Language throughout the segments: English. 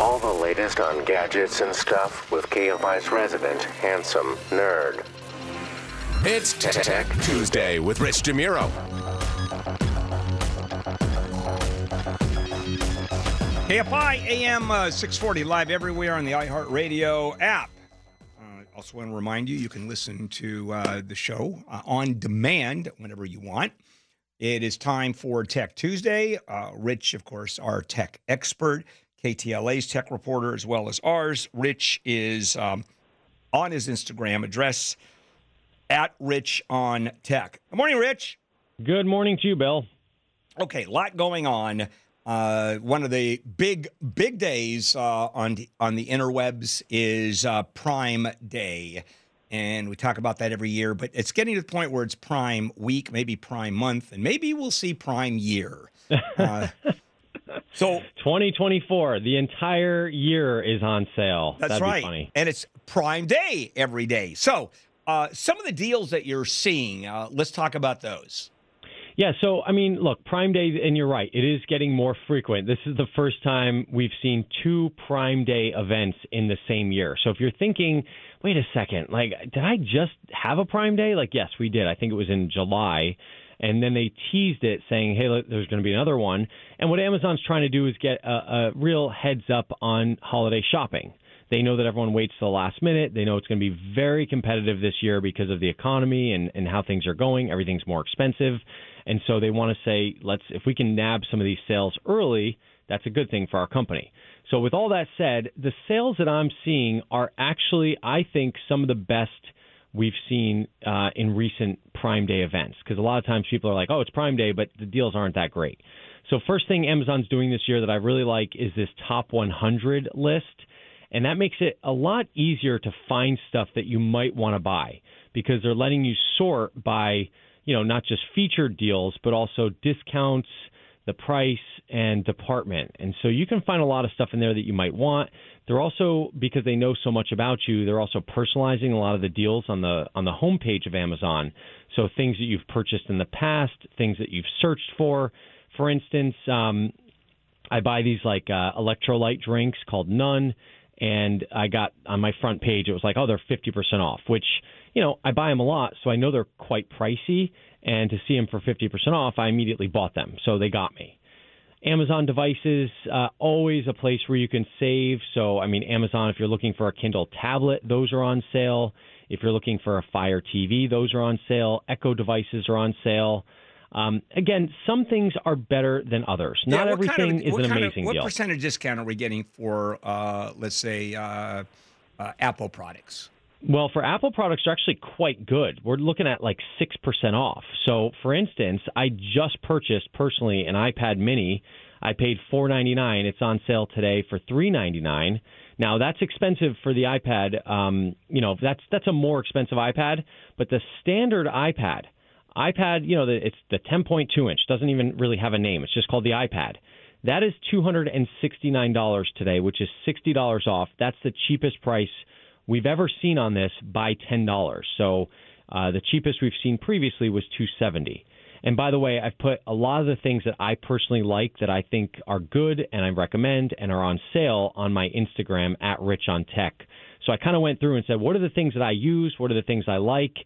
All the latest on gadgets and stuff with KFI's resident handsome nerd. It's Tech Tuesday with Rich DeMuro. KFI AM uh, 640 live everywhere on the iHeartRadio app. Uh, also, want to remind you you can listen to uh, the show uh, on demand whenever you want. It is time for Tech Tuesday. Uh, Rich, of course, our tech expert, KTLA's tech reporter, as well as ours. Rich is um, on his Instagram address at Rich on Tech. Good morning, Rich. Good morning to you, Bill. Okay, a lot going on. Uh, one of the big big days uh, on the, on the interwebs is uh, Prime Day, and we talk about that every year. But it's getting to the point where it's Prime Week, maybe Prime Month, and maybe we'll see Prime Year. So 2024, the entire year is on sale. that's That'd right, Be funny. and it's Prime Day every day. So uh, some of the deals that you're seeing, uh, let's talk about those. Yeah, so I mean, look, Prime Day, and you're right, it is getting more frequent. This is the first time we've seen two Prime Day events in the same year. So if you're thinking, wait a second, like, did I just have a Prime Day? Like, yes, we did. I think it was in July. And then they teased it saying, hey, look, there's going to be another one. And what Amazon's trying to do is get a, a real heads up on holiday shopping. They know that everyone waits to the last minute. They know it's going to be very competitive this year because of the economy and, and how things are going. Everything's more expensive. And so they want to say, let's if we can nab some of these sales early, that's a good thing for our company. So with all that said, the sales that I'm seeing are actually, I think, some of the best we've seen uh, in recent Prime Day events. Because a lot of times people are like, oh, it's Prime Day, but the deals aren't that great. So first thing Amazon's doing this year that I really like is this top 100 list. And that makes it a lot easier to find stuff that you might want to buy because they're letting you sort by, you know, not just featured deals, but also discounts, the price, and department. And so you can find a lot of stuff in there that you might want. They're also because they know so much about you, they're also personalizing a lot of the deals on the on the homepage of Amazon. So things that you've purchased in the past, things that you've searched for. For instance, um, I buy these like uh, electrolyte drinks called Nuun, and I got on my front page it was like, oh, they're fifty percent off, which you know I buy them a lot, so I know they're quite pricey. And to see them for fifty percent off, I immediately bought them, so they got me. Amazon devices, uh, always a place where you can save. So, I mean, Amazon, if you're looking for a Kindle tablet, those are on sale. If you're looking for a Fire TV, those are on sale. Echo devices are on sale. Um, again, some things are better than others. Not Yeah, what kind everything of- is what an kind of- what deal. percentage discount are we getting for, uh, let's say, uh, uh, Apple products? Well, for Apple products, they're actually quite good. We're looking at like 6% off. So, for instance, I just purchased personally an iPad mini. I paid $4.99. It's on sale today for $3.99. Now, that's expensive for the iPad. Um, you know, that's that's a more expensive iPad, but the standard iPad, iPad, you know, the, it's the 10.2 inch, doesn't even really have a name. It's just called the iPad. That is $269 today, which is $60 off. That's the cheapest price we've ever seen on this by $10. So uh, the cheapest we've seen previously was 270. And by the way, I've put a lot of the things that I personally like that I think are good and I recommend and are on sale on my Instagram at Rich on Tech. So I kind of went through and said, what are the things that I use? What are the things I like?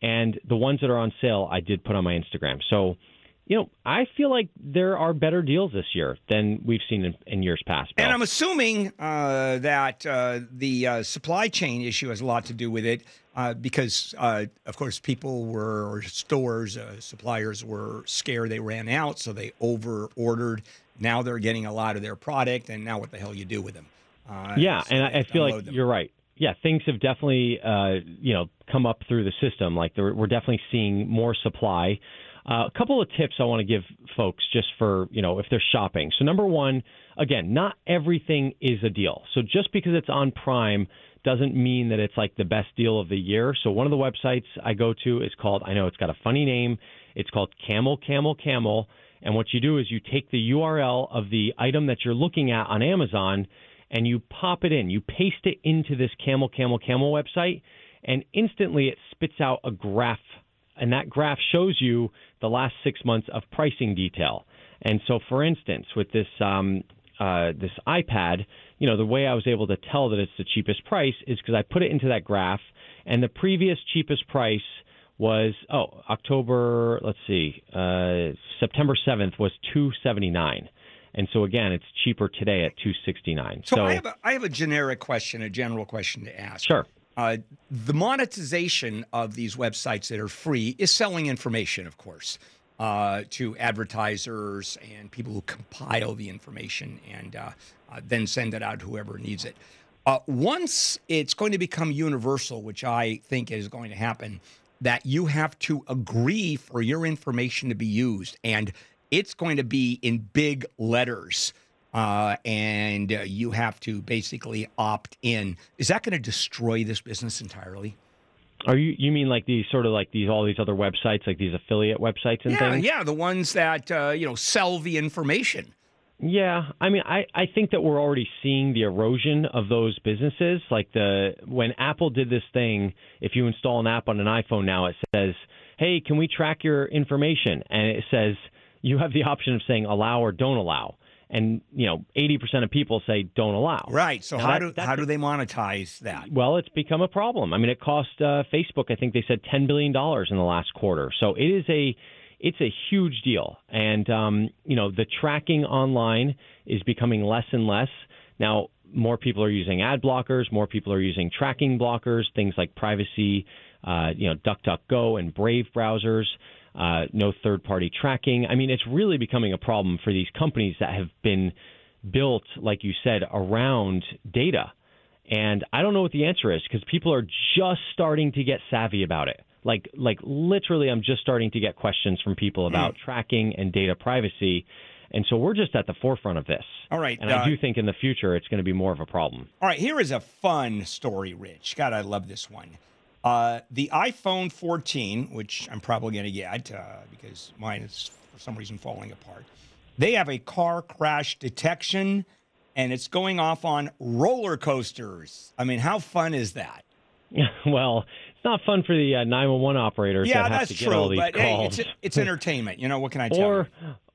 And the ones that are on sale, I did put on my Instagram. So, you know, I feel like there are better deals this year than we've seen in, in years past. Bill. And I'm assuming uh, that uh, the uh, supply chain issue has a lot to do with it uh, because, uh, of course, people were, or stores, uh, suppliers were scared they ran out, so they over ordered. Now they're getting a lot of their product, and now what the hell you do with them? Uh, Yeah, so and I, I feel like them. you're right. Yeah, things have definitely, uh, you know, come up through the system. Like there, we're definitely seeing more supply. Uh, a couple of tips I want to give folks just for, you know, if they're shopping. So, number one, again, not everything is a deal. So, just because it's on Prime doesn't mean that it's like the best deal of the year. So, one of the websites I go to is called, I know it's got a funny name, it's called Camel Camel Camel. And what you do is you take the URL of the item that you're looking at on Amazon and you pop it in. You paste it into this Camel Camel Camel website, and instantly it spits out a graph. And that graph shows you the last six months of pricing detail. And so, for instance, with this um, uh, this iPad, you know, the way I was able to tell that it's the cheapest price is because I put it into that graph, and the previous cheapest price was oh October. Let's see, uh, September seventh was two seventy nine. And so again, it's cheaper today at 269. So, So, I have a I have a generic question, a general question to ask. sure. Uh, the monetization of these websites that are free is selling information, of course, uh, to advertisers and people who compile the information and uh, uh, then send it out to whoever needs it. Uh, once it's going to become universal, which I think is going to happen, that you have to agree for your information to be used, and it's going to be in big letters uh, and uh, you have to basically opt in. Is that going to destroy this business entirely? Are you you mean like these sort of like these all these other websites, like these affiliate websites and Yeah, things? yeah, the ones that uh, you know sell the information. Yeah, I mean, I, I think that we're already seeing the erosion of those businesses. Like the when Apple did this thing, if you install an app on an iPhone now, it says, "Hey, can we track your information?" And it says you have the option of saying allow or don't allow. And you know, eighty percent of people say don't allow. Right. So Now how that- do that's how do they monetize that? Well, it's become a problem. I mean, it cost uh, Facebook, I think they said ten billion dollars in the last quarter. So it is a it's a huge deal, and um, you know the tracking online is becoming less and less. Now, more people are using ad blockers, more people are using tracking blockers, things like privacy, uh, you know, DuckDuckGo and Brave browsers. Uh, no third-party tracking. I mean, it's really becoming a problem for these companies that have been built, like you said, around data. And I don't know what the answer is because people are just starting to get savvy about it. Like, like literally, I'm just starting to get questions from people about tracking and data privacy. And so we're just at the forefront of this. All right, And uh, I do think in the future it's going to be more of a problem. All right, here is a fun story, Rich. God, I love this one. Uh, the iPhone 14, which I'm probably going to get uh, because mine is for some reason falling apart. They have a car crash detection, and it's going off on roller coasters. I mean, how fun is that? well, it's not fun for the uh, 911 operators yeah, that have that's to get all true. these But hey, it's it's entertainment. You know what can I tell you? or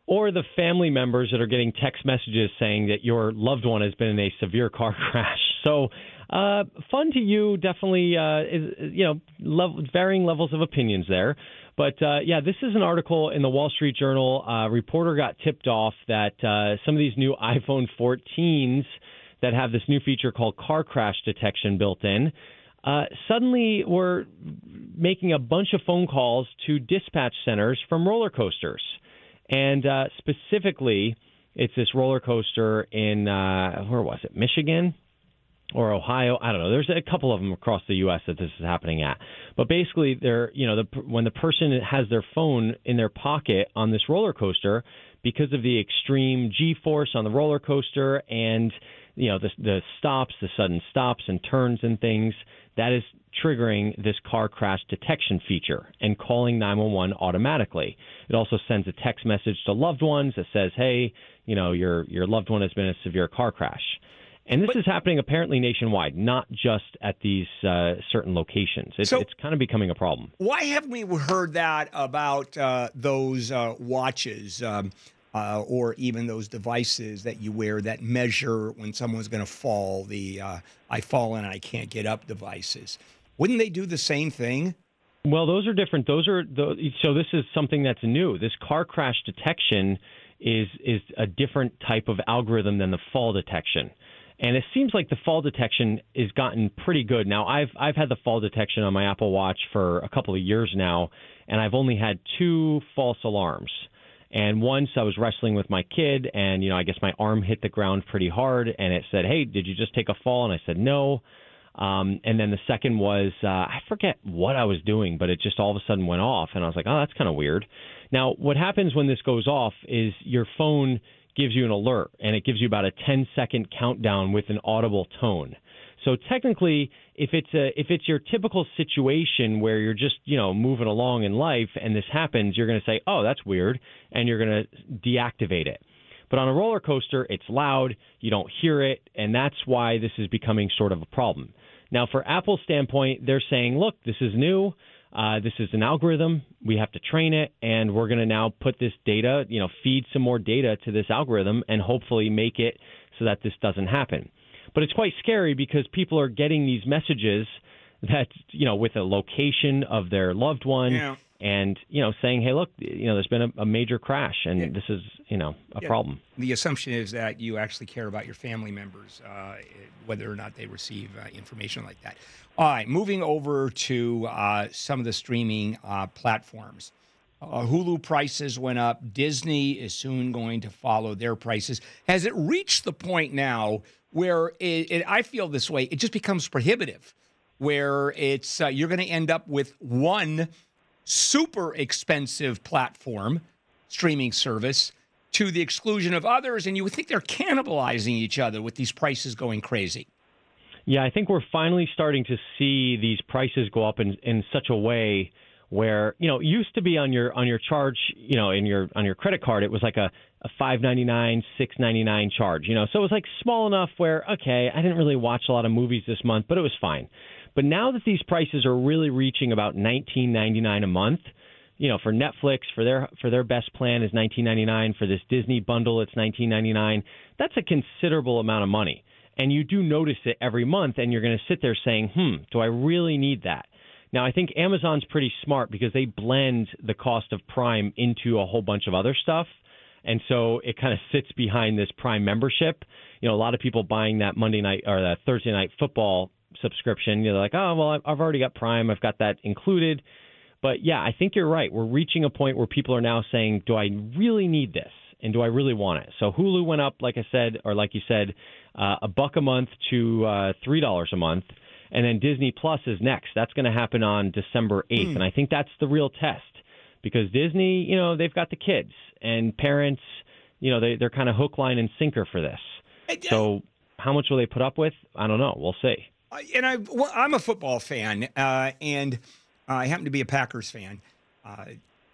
or the family members that are getting text messages saying that your loved one has been in a severe car crash. So, uh, fun to you, definitely. Uh, is, you know, level, varying levels of opinions there. But uh, yeah, this is an article in the Wall Street Journal. Uh, reporter got tipped off that uh, some of these new iPhone 14s that have this new feature called car crash detection built in. Uh, suddenly, we're making a bunch of phone calls to dispatch centers from roller coasters. And uh, specifically, it's this roller coaster in, uh, where was it, Michigan? Or Ohio. I don't know. There's a couple of them across the U.S. that this is happening at. But basically, they're you know the when the person has their phone in their pocket on this roller coaster because of the extreme G-force on the roller coaster and you know the the stops, the sudden stops and turns and things that is triggering this car crash detection feature and calling 911 automatically. It also sends a text message to loved ones that says, "Hey, you know your your loved one has been in a severe car crash." And this is happening apparently nationwide, not just at these uh, certain locations. It's, So- it's kind of becoming a problem. Why haven't we heard that about uh, those uh, watches um, uh, or even those devices that you wear that measure when someone's going to fall? The uh, I fall and I can't get up devices. Wouldn't they do the same thing? Well, those are different. Those are those, so. This is something that's new. This car crash detection is is a different type of algorithm than the fall detection. And it seems like the fall detection has gotten pretty good. Now, I've I've had the fall detection on my Apple Watch for a couple of years now, and I've only had two false alarms. And once I was wrestling with my kid, and you know, I guess my arm hit the ground pretty hard, and it said, "Hey, did you just take a fall?" And I said, "No." Um, and then the second was uh, I forget what I was doing, but it just all of a sudden went off, and I was like, oh, that's kind of weird. Now, what happens when this goes off is your phone gives you an alert, and it gives you about a 10 second countdown with an audible tone. So technically, if it's a if it's your typical situation where you're just you know moving along in life and this happens, you're going to say, "Oh, that's weird," and you're going to deactivate it. But on a roller coaster, it's loud, you don't hear it, and that's why this is becoming sort of a problem. Now, for Apple's standpoint, they're saying, "Look, this is new. Uh, this is an algorithm. We have to train it, and we're going to now put this data, you know, feed some more data to this algorithm, and hopefully make it so that this doesn't happen." But it's quite scary because people are getting these messages that you know with a location of their loved one Yeah. And you know saying hey look you know there's been a, a major crash and Yeah. this is you know a Yeah. problem The assumption is that you actually care about your family members, uh, whether or not they receive uh, information like that. All right, moving over to uh, some of the streaming uh, platforms. Uh, Hulu prices went up. Disney is soon going to follow their prices. Has it reached the point now where it, it, I feel this way? It just becomes prohibitive, where it's uh, you're going to end up with one super expensive platform streaming service to the exclusion of others, and you would think they're cannibalizing each other with these prices going crazy. yeah i think we're finally starting to see these prices go up in in such a way where you know used to be on your on your charge you know in your on your credit card it was like a a 5.99 6.99 charge you know so it was like small enough where okay I didn't really watch a lot of movies this month but it was fine but now that these prices are really reaching about 19.99 a month you know for Netflix for their for their best plan is 19.99 for this Disney bundle it's 19.99 that's a considerable amount of money and you do notice it every month and you're going to sit there saying hmm do I really need that now, I think Amazon's pretty smart because they blend the cost of Prime into a whole bunch of other stuff. And so it kind of sits behind this Prime membership. You know, a lot of people buying that Monday night or that Thursday night football subscription, you know, like, oh, well, I've already got Prime, I've got that included. But yeah, I think you're right. We're reaching a point where people are now saying, do I really need this? And do I really want it? So Hulu went up, like I said, or like you said, uh, a buck a month to uh, $3 a month. And then Disney Plus is next. That's going to happen on December 8th. And I think that's the real test because Disney, you know, they've got the kids and parents, you know, they, they're kind of hook, line, and sinker for this. So how much will they put up with? I don't know. We'll see. Uh, and I, well, I'm a football fan, uh, and I happen to be a Packers fan. Uh,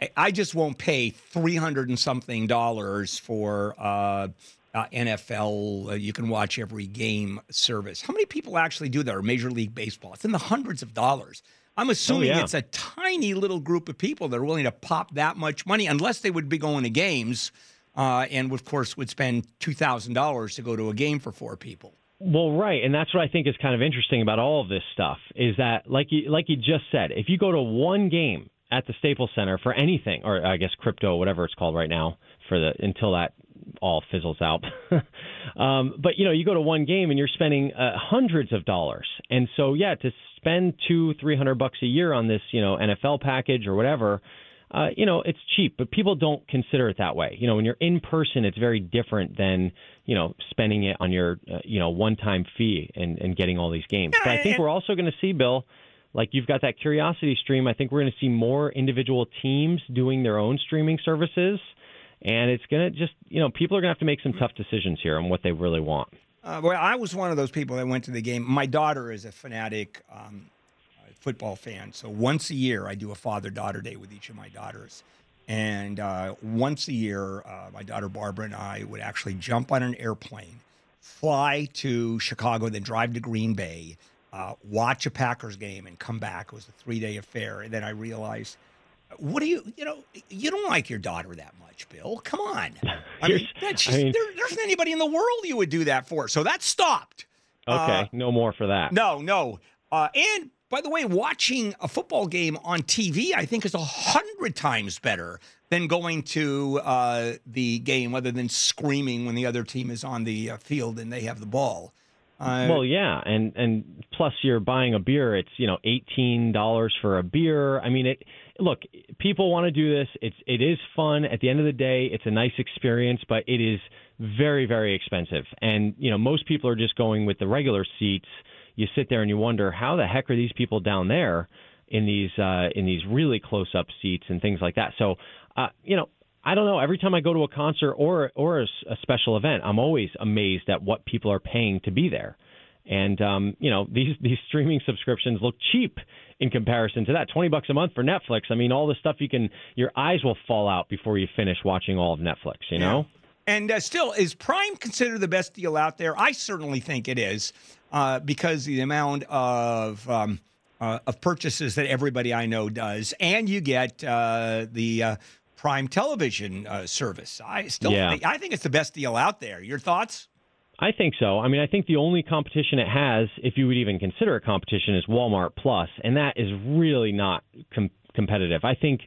I- I just won't pay three hundred and something dollars for uh, uh, NFL. Uh, you can watch every game service. How many people actually do that? Or Major League Baseball? It's in the hundreds of dollars. I'm assuming yeah. it's a tiny little group of people that are willing to pop that much money, unless they would be going to games, uh, and of course would spend two thousand dollars to go to a game for four people. Well, right, and that's what I think is kind of interesting about all of this stuff is that, like you like you just said, if you go to one game at the Staples Center for anything, or I guess crypto, whatever it's called right now, for the until that all fizzles out. um, but you know, you go to one game and you're spending uh, hundreds of dollars, and so yeah, to spend two, three hundred bucks a year on this, you know, NFL package or whatever. Uh, you know, it's cheap, but people don't consider it that way. You know, when you're in person, it's very different than you know spending it on your uh, you know one-time fee and, and getting all these games. But I think we're also going to see, Bill, like you've got that curiosity stream. I think we're going to see more individual teams doing their own streaming services, and it's going to just you know people are going to have to make some tough decisions here on what they really want. Uh, well, I was one of those people that went to the game. My daughter is a fanatic um, football fan. So once a year, I do a father daughter day with each of my daughters. And uh, once a year, uh, my daughter Barbara and I would actually jump on an airplane, fly to Chicago, then drive to Green Bay, uh, watch a Packers game, and come back. It was a three day affair. And then I realized, what do you, you know, you don't like your daughter that much, Bill. Come on. I mean, that's I just, mean- there, there isn't anybody in the world you would do that for. So that stopped. Okay, Uh, no more for that. No, no. Uh, and by the way, watching a football game on TV, I think, is a hundred times better than going to uh, the game, other than screaming when the other team is on the uh, field and they have the ball. Uh, Well, yeah, and and plus you're buying a beer. It's you know eighteen dollars for a beer. I mean, it. Look, people want to do this. It's it is fun. At the end of the day, it's a nice experience, but it is very very expensive. And you know most people are just going with the regular seats. You sit there and you wonder how the heck are these people down there in these uh, in these really close up seats and things like that. So, uh, you know, I don't know. Every time I go to a concert or or a, a special event, I'm always amazed at what people are paying to be there. And um, you know, these these streaming subscriptions look cheap in comparison to that. Twenty bucks a month for Netflix. I mean, all the stuff you can, your eyes will fall out before you finish watching all of Netflix. You know. And uh, still, is Prime considered the best deal out there? I certainly think it is, uh, because the amount of um, uh, of purchases that everybody I know does, and you get uh, the uh, Prime Television uh, service. I still, Yeah. think, I think it's the best deal out there. Your thoughts? I think so. I mean, I think the only competition it has, if you would even consider a competition, is Walmart Plus, and that is really not com- competitive. I think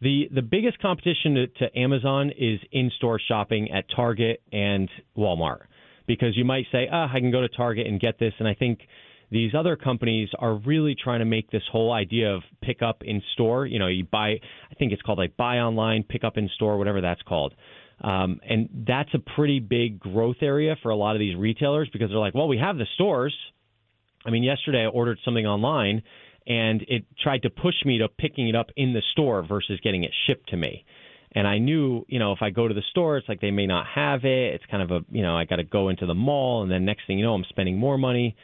the the biggest competition to, to Amazon is in-store shopping at Target and Walmart, because you might say, ah, I can go to Target and get this, and I think these other companies are really trying to make this whole idea of pick up in store. You know, you buy, I think it's called like buy online, pick up in store, whatever that's called. Um, and that's a pretty big growth area for a lot of these retailers because they're like, well, we have the stores. I mean, yesterday I ordered something online and it tried to push me to picking it up in the store versus getting it shipped to me. And I knew, you know, if I go to the store, it's like they may not have it. It's kind of a, you know, I got to go into the mall, and then next thing you know, I'm spending more money.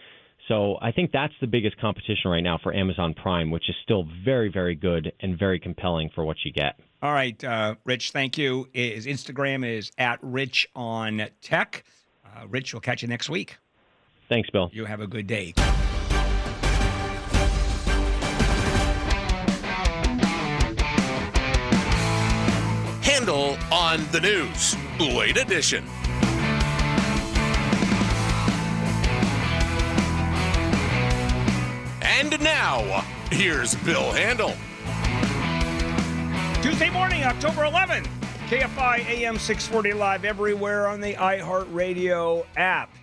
So I think that's the biggest competition right now for Amazon Prime, which is still very, very good and very compelling for what you get. All right, uh, Rich. Thank you. His Instagram is at Rich on Tech. Uh, Rich, we'll catch you next week. Thanks, Bill. You have a good day. On the news. Late edition. And now, here's Bill Handle. Tuesday morning, October 11th. KFI AM 640 live everywhere on the iHeartRadio app.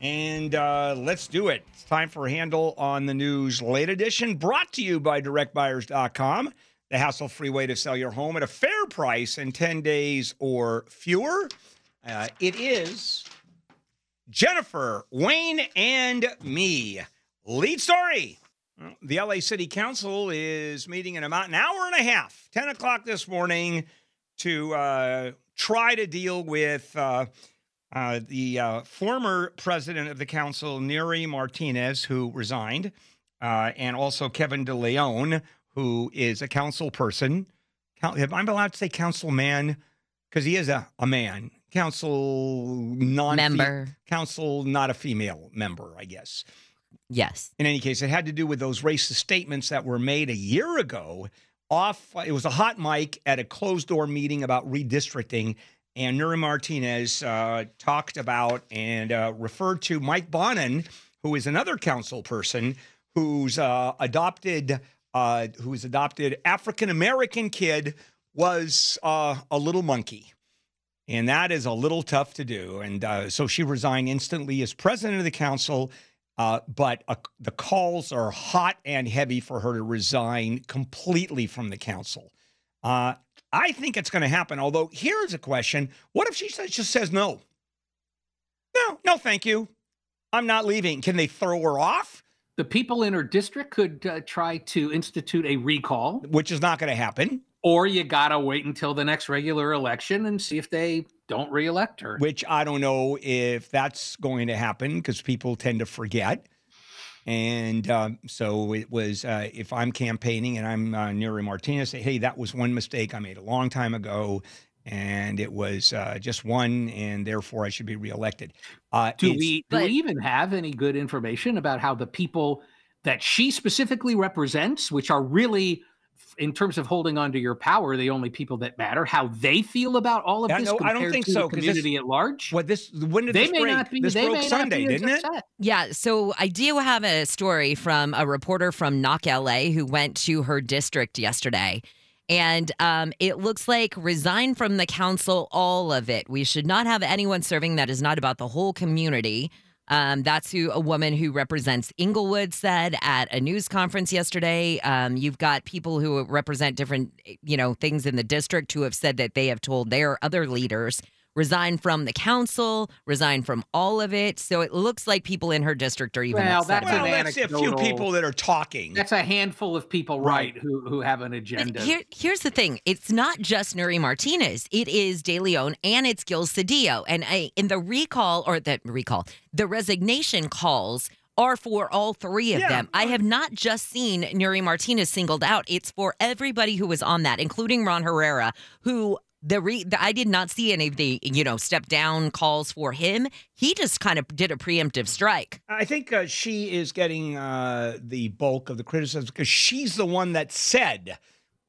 And uh, let's do it. It's time for Handle on the News Late Edition, brought to you by DirectBuyers.com, the hassle free way to sell your home at a fair price in 10 days or fewer. Uh, it is Jennifer, Wayne, and me. Lead story. The LA City Council is meeting in about an hour and a half, 10 o'clock this morning, to uh, try to deal with uh, uh, the uh, former president of the council, Nury Martinez, who resigned, uh, and also Kevin De Leon, who is a council person. I'm allowed to say councilman? Because he is a, a man. Council non Member. Council, not a female member, I guess. Yes. In any case, it had to do with those racist statements that were made a year ago. Off, it was a hot mic at a closed door meeting about redistricting, and Nury Martinez uh, talked about and uh, referred to Mike Bonin, who is another council person whose uh, adopted, uh, whose adopted African American kid was uh, a little monkey. And that is a little tough to do. And uh, so she resigned instantly as president of the council. Uh, but uh, the calls are hot and heavy for her to resign completely from the council. Uh, I think it's going to happen. Although, here's a question What if she says, just says no? No, no, thank you. I'm not leaving. Can they throw her off? The people in her district could uh, try to institute a recall, which is not going to happen. Or you got to wait until the next regular election and see if they don't reelect her. Which I don't know if that's going to happen because people tend to forget. And um, so it was, uh, if I'm campaigning and I'm uh, Nury Martinez, say, hey, that was one mistake I made a long time ago. And it was uh, just one, and therefore I should be reelected. Uh, do we do we even have any good information about how the people that she specifically represents, which are really in terms of holding on to your power, the only people that matter, how they feel about all of Yeah, this no, I compared don't think to so, the 'cause this- community at large? What this when did they this may break? not be This they broke may not Sunday, be didn't it? upset. Yeah, so I do have a story from a reporter from Knock LA who went to her district yesterday. And um, it looks like resign from the council, all of it. We should not have anyone serving that is not about the whole community. Um, that's who a woman who represents Inglewood said at a news conference yesterday. Um, you've got people who represent different, you know, things in the district who have said that they have told their other leaders resign from the council, resign from all of it. So it looks like people in her district are even Well, upset. that's about Well, an that's a few anecdotal- people that are talking. That's a handful of people, right, who who have an agenda. Here, here's the thing: it's not just Nury Martinez; it is De Leon and it's Gil Cedillo. And I, in the recall or the recall, the resignation calls are for all three of Yeah. them. I have not just seen Nury Martinez singled out; it's for everybody who was on that, including Ron Herrera, who. The, re- the I did not see any of the you know step down calls for him. He just kind of did a preemptive strike. I think uh, she is getting uh, the bulk of the criticism because she's the one that said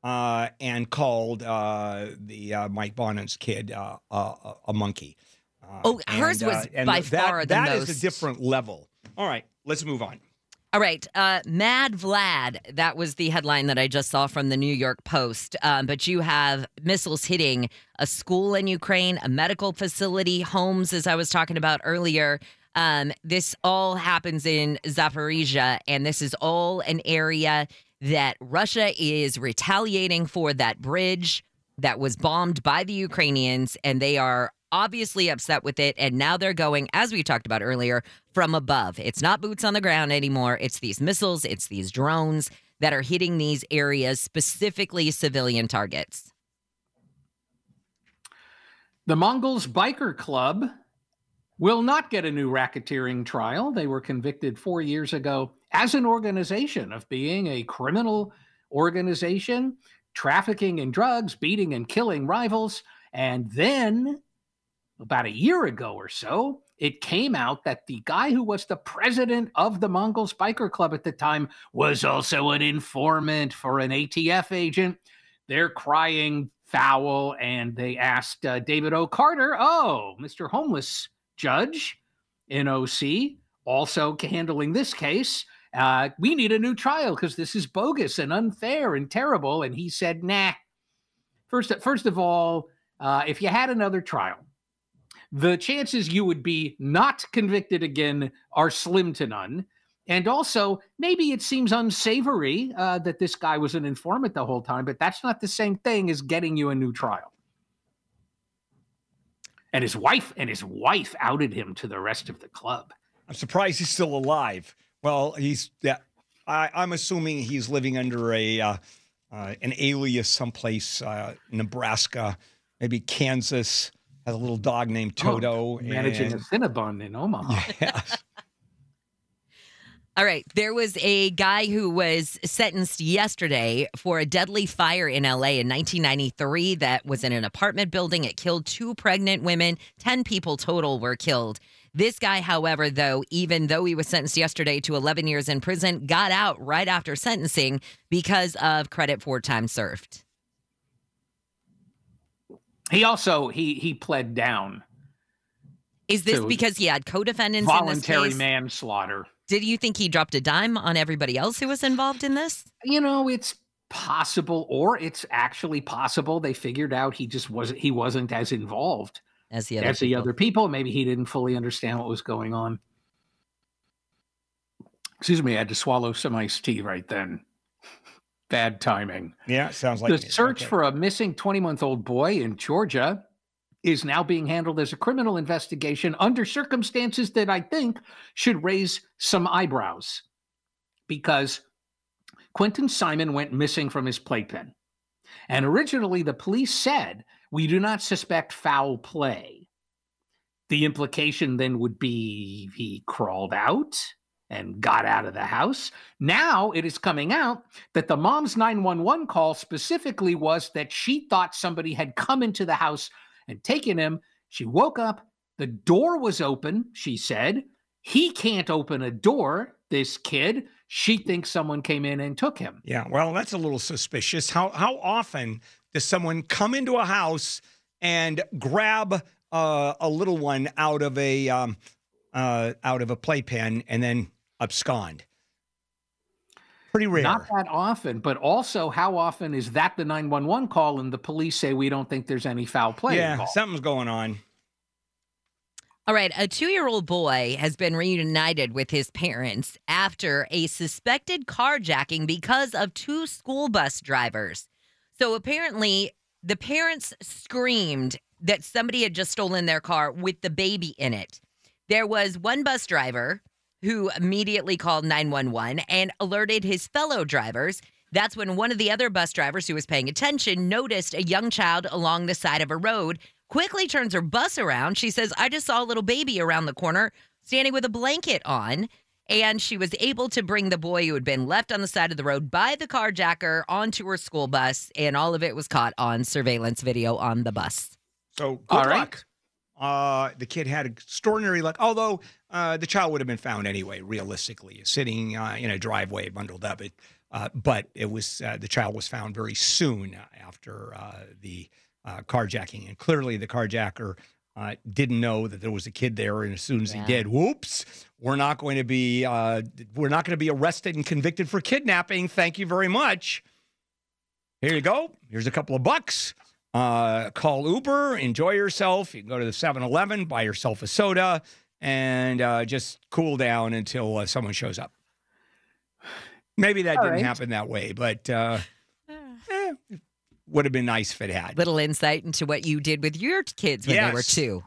uh, and called uh, the uh, Mike Bonin's kid uh, uh, a monkey. Uh, Oh, hers was by that, far the that is most- a different level. All right, let's move on. All right. Uh, Mad Vlad, that was the headline that I just saw from the New York Post. Um, but you have missiles hitting a school in Ukraine, a medical facility, homes, as I was talking about earlier. Um, this all happens in Zaporizhia, and this is all an area that Russia is retaliating for that bridge that was bombed by the Ukrainians, and they are obviously upset with it. And now they're going, as we talked about earlier, from above. It's not boots on the ground anymore. It's these missiles, it's these drones that are hitting these areas, specifically civilian targets. The Mongols Biker Club will not get a new racketeering trial. They were convicted four years ago as an organization of being a criminal organization, trafficking in drugs, beating and killing rivals. And then, about a year ago or so, it came out that the guy who was the president of the Mongols Biker Club at the time was also an informant for an ATF agent. They're crying foul, and they asked uh, David O. Carter, oh, Mr. Homeless Judge in OC, also handling this case. Uh, we need a new trial because this is bogus and unfair and terrible. And he said, nah. First, first of all, uh, if you had another trial, the chances you would be not convicted again are slim to none. And also, maybe it seems unsavory uh, that this guy was an informant the whole time, but that's not the same thing as getting you a new trial. And his wife and his wife outed him to the rest of the club. I'm surprised he's still alive. Well, he's yeah. I, I'm assuming he's living under a uh, uh, an alias someplace, uh, Nebraska, maybe Kansas. Has a little dog named oh, Toto. Oh, managing a and- Cinnabon in Omaha. Yes. All right. There was a guy who was sentenced yesterday for a deadly fire in LA in 1993 that was in an apartment building. It killed two pregnant women. 10 people total were killed. This guy, however, though, even though he was sentenced yesterday to 11 years in prison, got out right after sentencing because of credit for time served. He also he he pled down Is this because he had co-defendants in this voluntary manslaughter. Did you think he dropped a dime on everybody else who was involved in this? You know, it's possible, or it's actually possible they figured out he just wasn't he wasn't as involved As the other as the other people. Maybe he didn't fully understand what was going on. Excuse me, I had to swallow some iced tea right then. Bad timing. Yeah, sounds like the search Okay. for a missing 20 month old boy in Georgia is now being handled as a criminal investigation under circumstances that I think should raise some eyebrows because Quinton Simon went missing from his playpen. And originally, the police said, We do not suspect foul play. The implication then would be he crawled out and got out of the house. Now it is coming out that the mom's 911 call specifically was that she thought somebody had come into the house and taken him. She woke up, the door was open, she said. He can't open a door, this kid. She thinks someone came in and took him. Yeah, well, that's a little suspicious. How how often does someone come into a house and grab uh, a little one out of a um, uh, out of a playpen and then abscond? Pretty rare. Not that often, but also how often is that the 911 call and the police say we don't think there's any foul play? yeah, involved? something's going on. All right, a two year old boy has been reunited with his parents after a suspected carjacking because of two school bus drivers. So apparently, the parents screamed that somebody had just stolen their car with the baby in it. There was one bus driver who immediately called 911 and alerted his fellow drivers. That's when one of the other bus drivers who was paying attention noticed a young child along the side of a road, quickly turns her bus around. She says, I just saw a little baby around the corner standing with a blanket on. And she was able to bring the boy who had been left on the side of the road by the carjacker onto her school bus. And all of it was caught on surveillance video on the bus. So good All luck. right. Uh, the kid had extraordinary luck, although uh, the child would have been found anyway, realistically, sitting uh, in a driveway bundled up. It, uh, but it was uh, the child was found very soon after uh, the uh, carjacking, and clearly the carjacker uh, didn't know that there was a kid there, and as soon as Yeah. he did, whoops, we're not going to be uh, we're not going to be arrested and convicted for kidnapping. Thank you very much. Here you go. Here's a couple of bucks. Uh, call Uber, enjoy yourself. You can go to the 7 Eleven, buy yourself a soda, and uh, just cool down until uh, someone shows up. Maybe that All didn't right. happen that way, but uh, eh, would have been nice if it had. Little insight into what you did with your kids when they were Yes. two.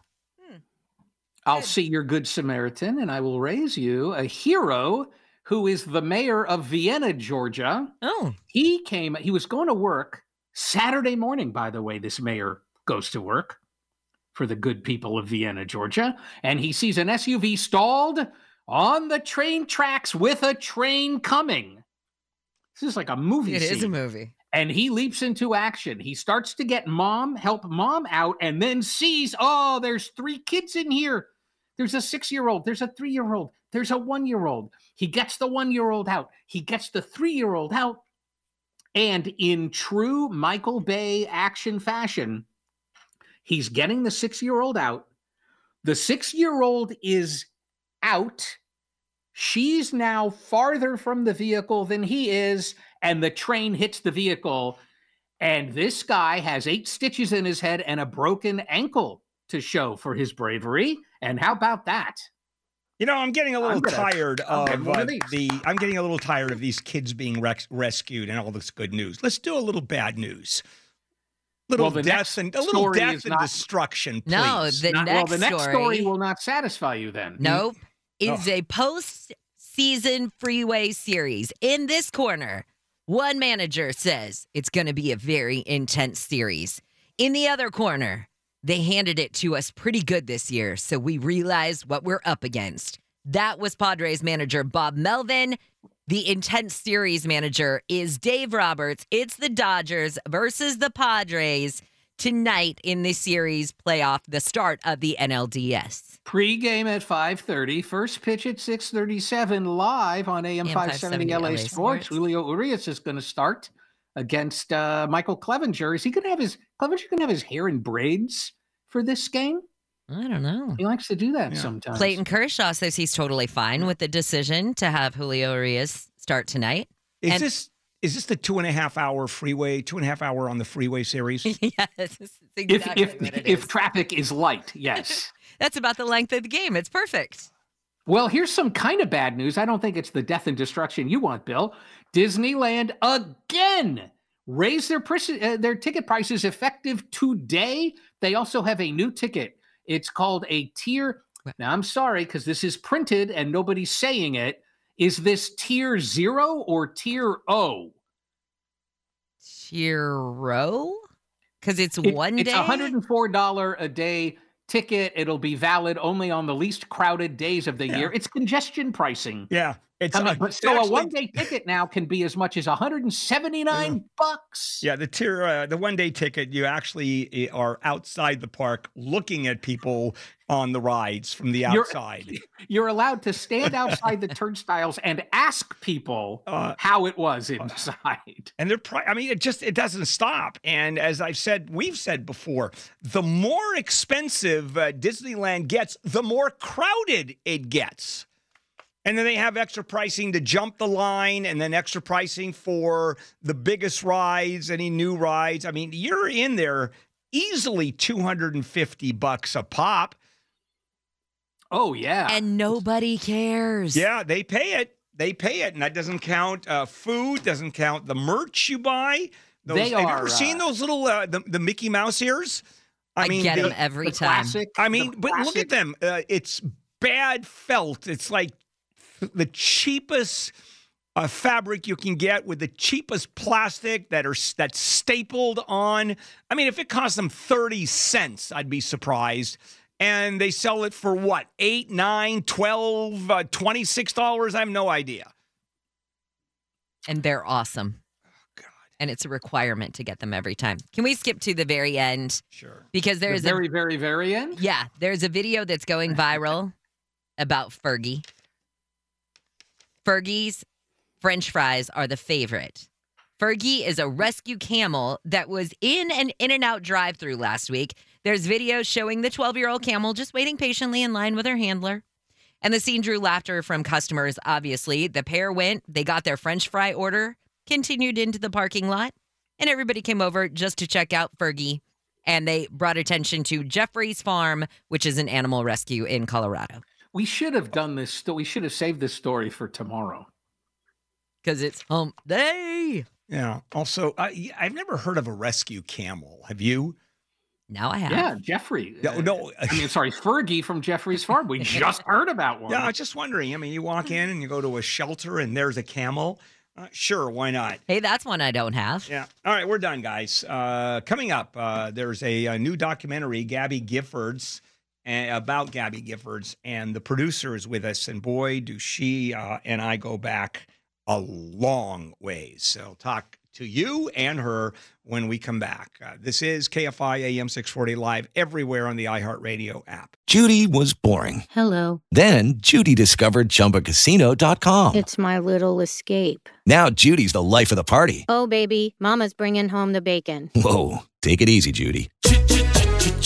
I'll see your good Samaritan and I will raise you a hero who is the mayor of Vienna, Georgia. Oh, He came, he was going to work Saturday morning, by the way. This mayor goes to work for the good people of Vienna, Georgia. And he sees an SUV stalled on the train tracks with a train coming. This is like a movie it scene. is a movie. and he leaps into action. He starts to get mom, help mom out, and then sees, oh, there's three kids in here. There's a six year old, there's a three year old, there's a one year old. He gets the one year old out, he gets the three year old out. And in true Michael Bay action fashion, he's getting the six year old out. The six year old is out. She's now farther from the vehicle than he is, and the train hits the vehicle. And this guy has eight stitches in his head and a broken ankle to show for his bravery. And how about that? You know, I'm getting a little gonna- tired of uh, of these. the. I'm getting a little tired of these kids being rex- rescued and all this good news. Let's do a little bad news. Little Well, death and a little story death and not- destruction. Please. No, the Not- next well, the next story, story will not satisfy you then. nope, is Oh. a post-season freeway series. In this corner, one manager says it's going to be a very intense series. In the other corner, they handed it to us pretty good this year, so we realized what we're up against. That was Padres manager Bob Melvin. The intense series manager is Dave Roberts. It's the Dodgers versus the Padres tonight in the series playoff, the start of the NLDS. Pre-game at 5:30, first pitch at 6:37 live on AM, AM 570 LA, LA Sports. Sports. Julio Urias is going to start against uh, Michael Clevinger. Is he going to have his Clevinger going to have his hair in braids for this game? I don't know. He likes to do that Yeah. sometimes. Clayton Kershaw says he's totally fine with the decision to have Julio Urias start tonight. Is And- this is this the two and a half hour freeway, two and a half hour on the freeway series? yes, it's if if what it if is. traffic is light, yes. That's about the length of the game. It's perfect. Well, here's some kind of bad news. I don't think it's the death and destruction you want, Bill. Disneyland again raised their price, uh, their ticket prices effective today. They also have a new ticket. It's called a tier. Now, I'm sorry because this is printed and nobody's saying it. Is this tier zero or tier O? Hero? Because it's It- one it's day. a $104 a day ticket. It'll be valid only on the least crowded days of the Yeah. year. It's congestion pricing. Yeah, it's I mean, uh, so a one day ticket now can be as much as 179 bucks. Yeah, the tier, uh, the one day ticket, you actually uh, are outside the park looking at people on the rides from the You're- outside. You're allowed to stand outside the turnstiles and ask people Uh, how it was inside. and they're, pri- I mean, it just it doesn't stop. And as I've said, we've said before, the more expensive uh, Disneyland gets, the more crowded it gets. And then they have extra pricing to jump the line, and then extra pricing for the biggest rides, any new rides. I mean, you're in there easily 250 bucks a pop. Oh yeah. and nobody cares. Yeah, they pay it. They pay it, and that doesn't count uh, food. Doesn't count the merch you buy. Those, They have you are, ever seen uh, those little uh, the, the Mickey Mouse ears? I, mean, get the- them every the time. classic. I mean, the but look at them. Uh, it's bad felt. It's like the cheapest uh, fabric you can get with the cheapest plastic that are that's stapled on. I mean, if it cost them thirty cents, I'd be surprised. And they sell it for what? Eight, nine, twelve, uh, twenty-six dollars. I have no idea. and they're awesome. And it's a requirement to get them every time. Can we skip to the very end? Sure. Because The there's very, a very, very end. yeah, there's a video that's going viral about Fergie. Fergie's French fries are the favorite. Fergie is a rescue camel that was in an In N Out drive through last week. There's videos showing the 12 year old camel just waiting patiently in line with her handler. And the scene drew laughter from customers, obviously. The pair went, they got their French fry order, continued into the parking lot, and everybody came over just to check out Fergie. And they brought attention to Jeffrey's Farm, which is an animal rescue in Colorado, We should have done this. Sto- we should have saved this story for tomorrow. because it's hump day. Yeah. Also, I, I've never heard of a rescue camel. Have you? Now I have. Yeah, Jeffrey. No, uh, no. I mean, sorry, Fergie from Jeffrey's Farm. We just heard about one. Yeah, I was just wondering. I mean, you walk in and you go to a shelter and there's a camel. Uh, sure, why not? Hey, that's one I don't have. Yeah. All right, we're done, guys. Uh, coming up, uh, there's a, a new documentary, Gabby Giffords, uh, about Gabby Giffords, and the producer is with us. And boy, do she uh, and I go back a long ways. So I'll talk to you and her when we come back. Uh, this is KFI AM 640 live everywhere on the iHeartRadio app. Judy was boring. Hello. Then Judy discovered ChumbaCasino.com. It's my little escape. Now Judy's the life of the party. Oh, baby, Mama's bringing home the bacon. Whoa, take it easy, Judy.